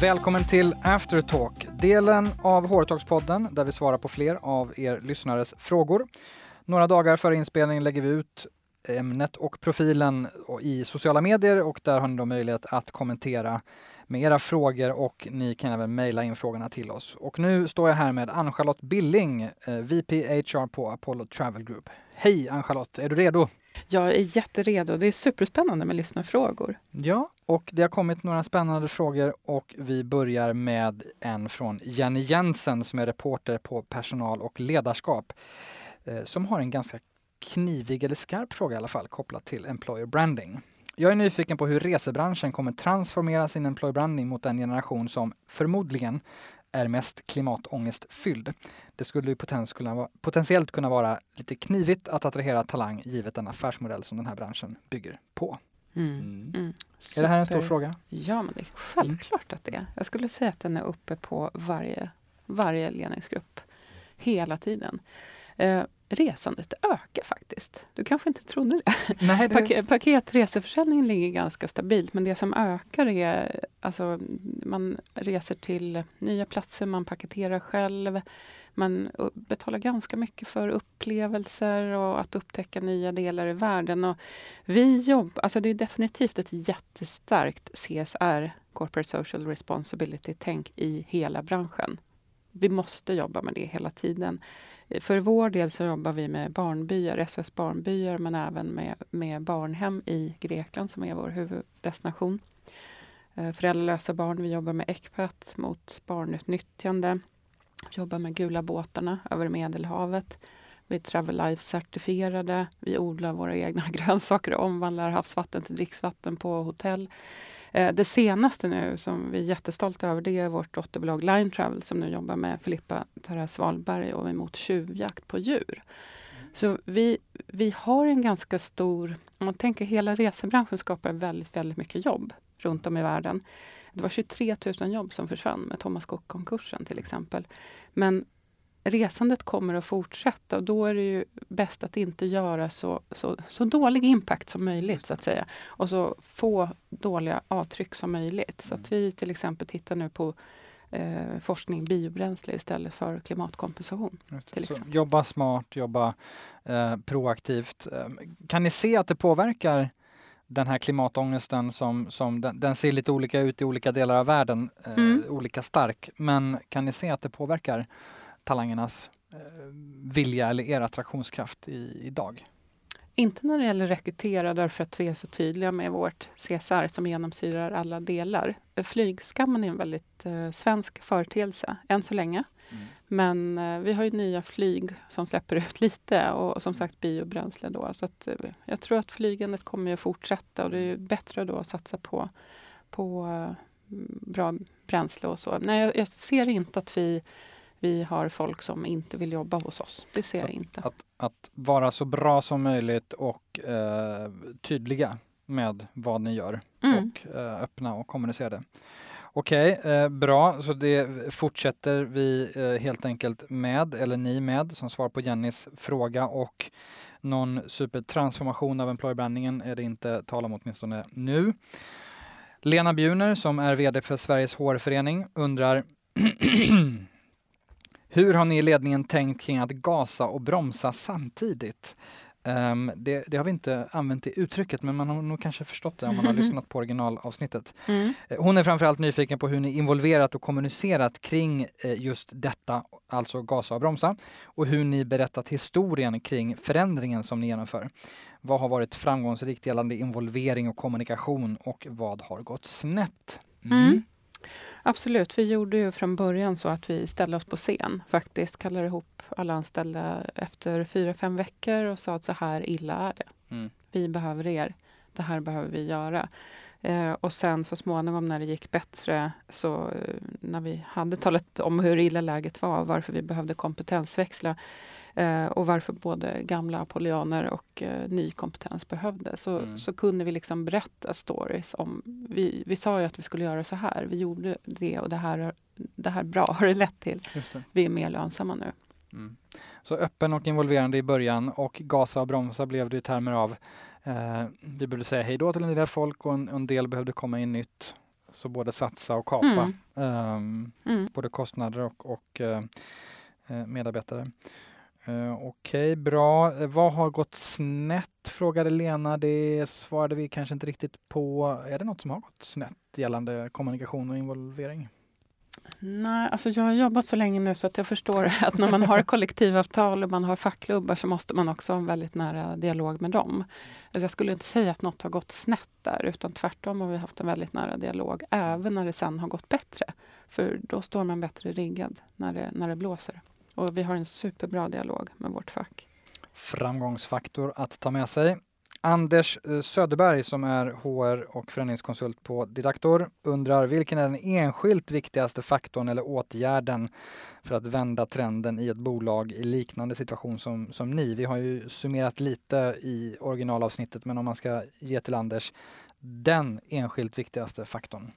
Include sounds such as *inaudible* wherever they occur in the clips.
Välkommen till Aftertalk, delen av Håretalkspodden där vi svarar på fler av er lyssnares frågor. Några dagar före inspelningen lägger vi ut ämnet och profilen i sociala medier och där har ni då möjlighet att kommentera med era frågor och ni kan även mejla in frågorna till oss. Och nu står jag här med Ann-Charlotte Billing, eh, VP HR på Apollo Travel Group. Hej Ann-Charlotte, är du redo? Jag är jätteredo. Det är superspännande med lyssnarfrågor. Ja, och det har kommit några spännande frågor och vi börjar med en från Jenny Jensen som är reporter på personal och ledarskap eh, som har en ganska knivig eller skarp fråga i alla fall kopplat till employer branding. Jag är nyfiken på hur resebranschen kommer transformera sin employer branding mot den generation som förmodligen är mest klimatångestfylld. Det skulle ju potentiellt kunna vara lite knivigt att attrahera talang givet den affärsmodell som den här branschen bygger på. Mm. Mm. mm. Är det här en stor fråga? Ja, men det är självklart att det är. Jag skulle säga att den är uppe på varje, varje ledningsgrupp hela tiden. Eh, resandet ökar faktiskt. Du kanske inte trodde det? Nej, det... Pak paketreseförsäljningen ligger ganska stabilt men det som ökar är alltså man reser till nya platser, man paketerar själv. Man betalar ganska mycket för upplevelser och att upptäcka nya delar i världen. Och vi jobbar, alltså det är definitivt ett jättestarkt CSR, Corporate Social Responsibility-tänk i hela branschen. Vi måste jobba med det hela tiden. För vår del så jobbar vi med barnbyar, SOS Barnbyar, men även med, med barnhem i Grekland som är vår huvuddestination. Eh, föräldralösa barn, vi jobbar med ECPAT mot barnutnyttjande. Vi jobbar med Gula båtarna över Medelhavet. Vi är Travel Life-certifierade. Vi odlar våra egna *laughs* grönsaker och omvandlar havsvatten till dricksvatten på hotell. Eh, det senaste nu som vi är jättestolta över det är vårt dotterbolag Line Travel som nu jobbar med Filippa Therese Wahlberg och emot tjuvjakt på djur. Så vi, vi har en ganska stor, om man tänker hela resebranschen skapar väldigt, väldigt mycket jobb runt om i världen. Det var 23 000 jobb som försvann med Thomas Cook-konkursen till exempel. Men resandet kommer att fortsätta och då är det ju bäst att inte göra så, så, så dålig impact som möjligt så att säga. Och så få dåliga avtryck som möjligt. Så att vi till exempel tittar nu på eh, forskning biobränsle istället för klimatkompensation. Jobba smart, jobba eh, proaktivt. Eh, kan ni se att det påverkar den här klimatångesten som, som den, den, ser lite olika ut i olika delar av världen, eh, mm. olika stark. Men kan ni se att det påverkar talangernas eh, vilja eller er attraktionskraft i, idag? Inte när det gäller rekrytera därför att vi är så tydliga med vårt CSR som genomsyrar alla delar. Flygskammen är en väldigt eh, svensk företeelse än så länge. Mm. Men eh, vi har ju nya flyg som släpper ut lite och som sagt biobränsle då. Så att, eh, jag tror att flygandet kommer att fortsätta och det är bättre då att satsa på, på eh, bra bränsle och så. Nej, jag, jag ser inte att vi vi har folk som inte vill jobba hos oss. Det ser så jag inte. Att, att, vara så bra som möjligt och eh, tydliga med vad ni gör mm. och eh, öppna och kommunicera det. Okej, okay, eh, bra. Så det fortsätter vi eh, helt enkelt med, eller ni med, som svar på Jennys fråga och någon supertransformation av employer brandingen är det inte tal om åtminstone nu. Lena Bjuner som är VD för Sveriges HR-förening undrar *clears throat* Hur har ni i ledningen tänkt kring att gasa och bromsa samtidigt? Um, det, det, har vi inte använt i uttrycket, men man har nog kanske förstått det om man har *laughs* lyssnat på originalavsnittet. Mm. Eh, hon är framförallt nyfiken på hur ni involverat och kommunicerat kring eh, just detta, alltså gasa och bromsa, och hur ni berättat historien kring förändringen som ni genomför. Vad har varit framgångsrikt gällande involvering och kommunikation och vad har gått snett? Mm. Mm. Absolut. Vi gjorde ju från början så att vi ställde oss på scen faktiskt. Kallade ihop alla anställda efter fyra, fem veckor och sa att så här illa är det. Mm. Vi behöver er. Det här behöver vi göra. Eh, och sen så småningom när det gick bättre, så eh, när vi hade talat om hur illa läget var, varför vi behövde kompetensväxla, eh, och varför både gamla apollyaner och eh, ny kompetens behövdes. Så, mm. så kunde vi liksom berätta stories om... Vi, vi sa ju att vi skulle göra så här. Vi gjorde det och det här, det här bra har det lett till. Det. Vi är mer lönsamma nu. Mm. Så öppen och involverande i början och gasa och bromsa blev det i termer av eh, vi behövde säga hej då till en del folk och en, en del behövde komma in nytt. Så både satsa och kapa. Mm. Um, Mm. både kostnader och, och eh, eh, medarbetare. Uh, Okej, bra. Eh, Vad har gått snett? Frågade Lena. Det svarade vi kanske inte riktigt på. Är det något som har gått snett gällande kommunikation och involvering? Nej, alltså jag har jobbat så länge nu så att jag förstår *laughs* att när man har *laughs* kollektivavtal och man har fackklubbar så måste man också ha en väldigt nära dialog med dem. Alltså jag skulle inte säga att något har gått snett där utan tvärtom har vi haft en väldigt nära dialog även när det sen har gått bättre. För då står man bättre riggad när det, när det blåser. Och vi har en superbra dialog med vårt fack. Framgångsfaktor att ta med sig. Anders eh, Söderberg som är HR och förändringskonsult på Didaktor undrar vilken är den enskilt viktigaste faktorn eller åtgärden för att vända trenden i ett bolag i liknande situation som, som ni? Vi har ju summerat lite i originalavsnittet men om man ska ge till Anders den enskilt viktigaste faktorn.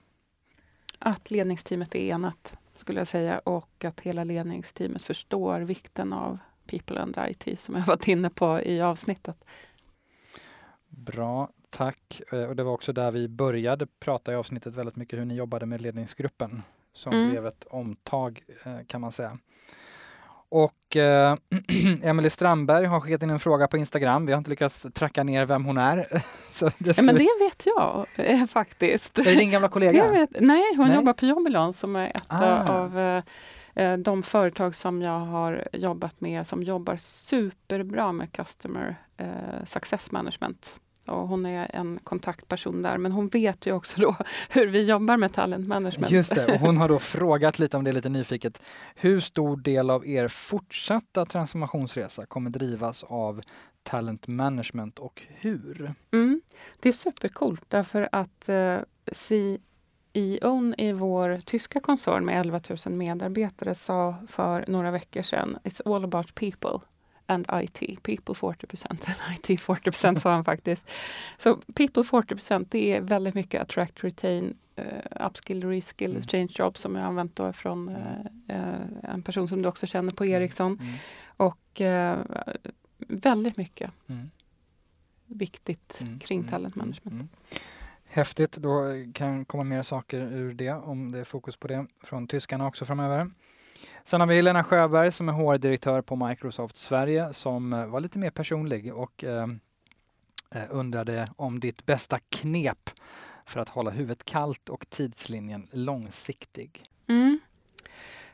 Att ledningsteamet är enat skulle jag säga och att hela ledningsteamet förstår vikten av People and IT som jag *laughs* varit inne på i avsnittet. Bra, tack. Eh, Och det var också där vi började prata i avsnittet väldigt mycket hur ni jobbade med ledningsgruppen som Mm. blev ett omtag eh, kan man säga. Och eh, *clears throat* Emelie Strandberg har skickat in en fråga på Instagram. Vi har inte lyckats tracka ner vem hon är. *laughs* Så det Ja, men det vet jag eh, faktiskt. Är det din gamla kollega? vet, nej, hon Nej. jobbar på Jobbilon som är ett Ah. av eh, eh, de företag som jag har jobbat med som jobbar superbra med Customer eh, Success Management. Och hon är en kontaktperson där, men hon vet ju också då *laughs* hur vi jobbar med talent management. Just det, och hon har då *laughs* frågat lite om det är lite nyfiket. Hur stor del av er fortsatta transformationsresa kommer drivas av talent management och hur? Mm, det är supercoolt därför att eh, CEOn i vår tyska koncern med 11 000 medarbetare sa för några veckor sedan It's all about people and IT. People 40 and IT 40% sa han faktiskt. Så people 40% det är väldigt mycket attract, retain, uh, upskill, reskill, Mm. change job som jag använt då från eh, en person som du också känner på Ericsson. Mm. Och eh, väldigt mycket Mm. viktigt Mm, kring mm, talent mm, management. mm. Häftigt, då kan komma mer saker ur det om det är fokus på det från tyskarna också framöver. Sen har vi Helena Sjöberg som är HR-direktör på Microsoft Sverige som eh, var lite mer personlig och ehm, eh, undrade om ditt bästa knep för att hålla huvudet kallt och tidslinjen långsiktig. Mm.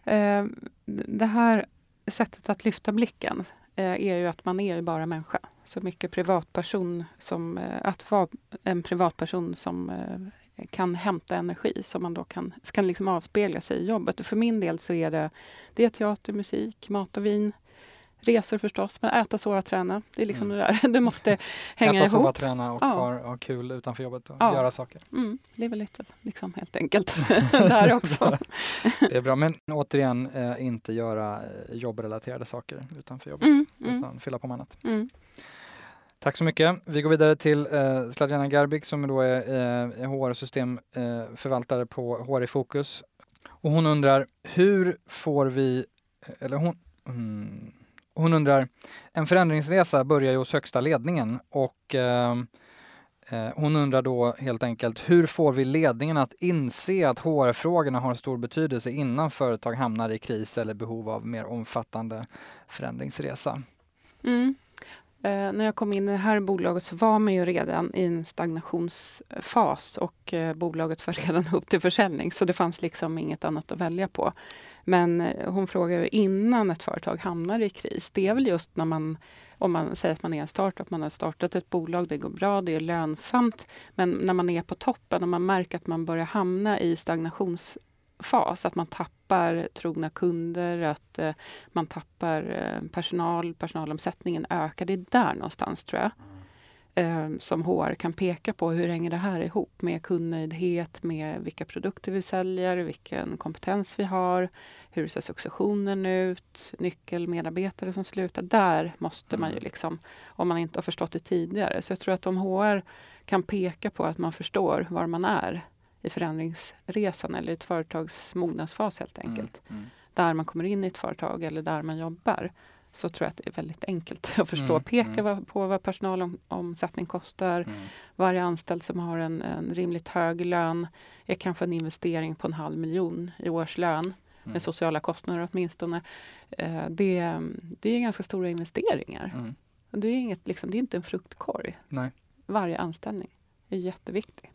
Eh, det här sättet att lyfta blicken eh, är ju att man är ju bara människa. Så mycket privatperson som, eh, att vara en privatperson som eh, kan hämta energi som man då kan, kan liksom avspegla sig i jobbet. Och för min del så är det, det är teater, musik, mat och vin. Resor förstås, men äta, sova, träna. Det är liksom Mm. det där. *laughs* Det måste hänga Äta, sova, ihop. träna och Ja. ha, ha kul utanför jobbet och Ja. göra saker. Mm, det är väl lite liksom helt enkelt *laughs* där också. *laughs* Det är bra, men återigen eh, inte göra eh, jobbrelaterade saker utanför jobbet Mm, mm, utan fylla på med annat. Tack så mycket. Vi går vidare till eh, Sladjana Garbik som då är eh, HR-systemförvaltare eh, systemförvaltare på HR i fokus. Och hon undrar hur får vi, eh, eller hon, mm, hon undrar, en förändringsresa börjar ju hos högsta ledningen och eh, eh hon undrar då helt enkelt hur får vi ledningen att inse att HR-frågorna har stor betydelse innan företag hamnar i kris eller behov av mer omfattande förändringsresa? Mm. Eh, när jag kom in i det här bolaget så var man ju redan i en stagnationsfas och eh, bolaget var *laughs* redan upp till försäljning så det fanns liksom inget annat att välja på. Men eh, hon frågar innan ett företag hamnar i kris. Det är väl just när man, om man säger att man är en startup, man har startat ett bolag, det går bra, det är lönsamt. Men när man är på toppen och man märker att man börjar hamna i stagnations stagnationsfas, att man tappar trogna kunder, att eh, man tappar eh, personal, personalomsättningen ökar. Det är där någonstans tror jag eh, som HR kan peka på hur hänger det här ihop med kundnöjdhet, med vilka produkter vi säljer, vilken kompetens vi har, hur ser successionen ut, nyckelmedarbetare som slutar. Där måste man ju Mm. liksom, om man inte har förstått det tidigare. Så jag tror att om HR kan peka på att man förstår var man är i förändringsresan eller i ett företags mognadsfas helt enkelt Mm, mm. där man kommer in i ett företag eller där man jobbar så tror jag att det är väldigt enkelt *laughs* att förstå. Mm, Peka mm. på vad personalomsättning kostar. Mm. Varje anställd som har en, en rimligt hög lön är kanske en investering på en halv miljon i årslön Mm. med sociala kostnader åtminstone. Eh, det, det är ganska stora investeringar. Mm. Det, är inget, liksom, det är inte en fruktkorg. Nej. Varje anställning är jätteviktig.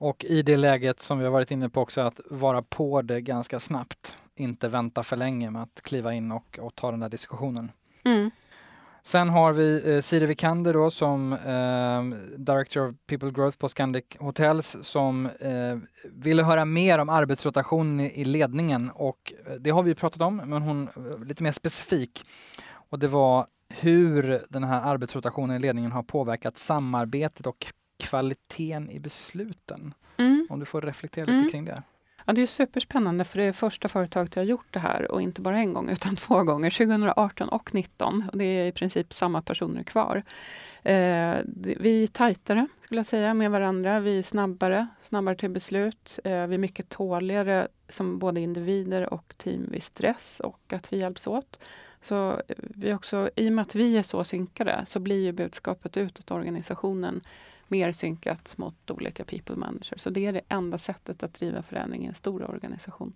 Och i det läget som vi har varit inne på också att vara på det ganska snabbt. Inte vänta för länge med att kliva in och, och ta den där diskussionen. Mm. Sen har vi eh, Siri Vikander då som eh, Director of People Growth på Scandic Hotels som eh, ville höra mer om arbetsrotation i, i ledningen och eh, det har vi pratat om men hon eh, lite mer specifik. Och det var hur den här arbetsrotationen i ledningen har påverkat samarbetet och kvaliteten i besluten. Mm. Om du får reflektera lite Mm. kring det. Ja, det är superspännande för det är första företaget jag har gjort det här och inte bara en gång utan *laughs* två gånger, 2018 och 2019. Och det är i princip samma personer kvar. Eh, vi är tajtare skulle jag säga med varandra. Vi är snabbare, snabbare till beslut. Eh, vi är mycket tåligare som både individer och team vid stress och att vi hjälps åt. Så eh, vi också, i och med att vi är så synkade så blir ju budskapet utåt organisationen mer synkat mot olika people managers. Så det är det enda sättet att driva förändring i en stor organisation.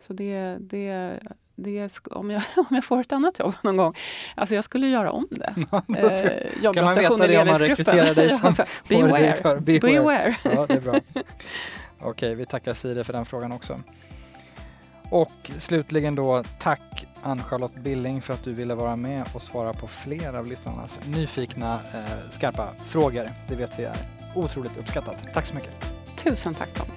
Så det, det, det om, jag, *laughs* om jag får ett annat jobb någon gång, alltså jag skulle göra om det. *laughs* Eh, Ska man veta det om man rekryterar dig *laughs* som Ja, så, Beware. Beware. Beware. Ja, det är bra. Okej, vi tackar Siri för den frågan också. Och slutligen då, tack Ann-Charlotte Billing för att du ville vara med och svara på fler av lyssnarnas nyfikna, eh, skarpa frågor. Det vet vi är otroligt uppskattat. Tack så mycket. Tusen tack Tommy.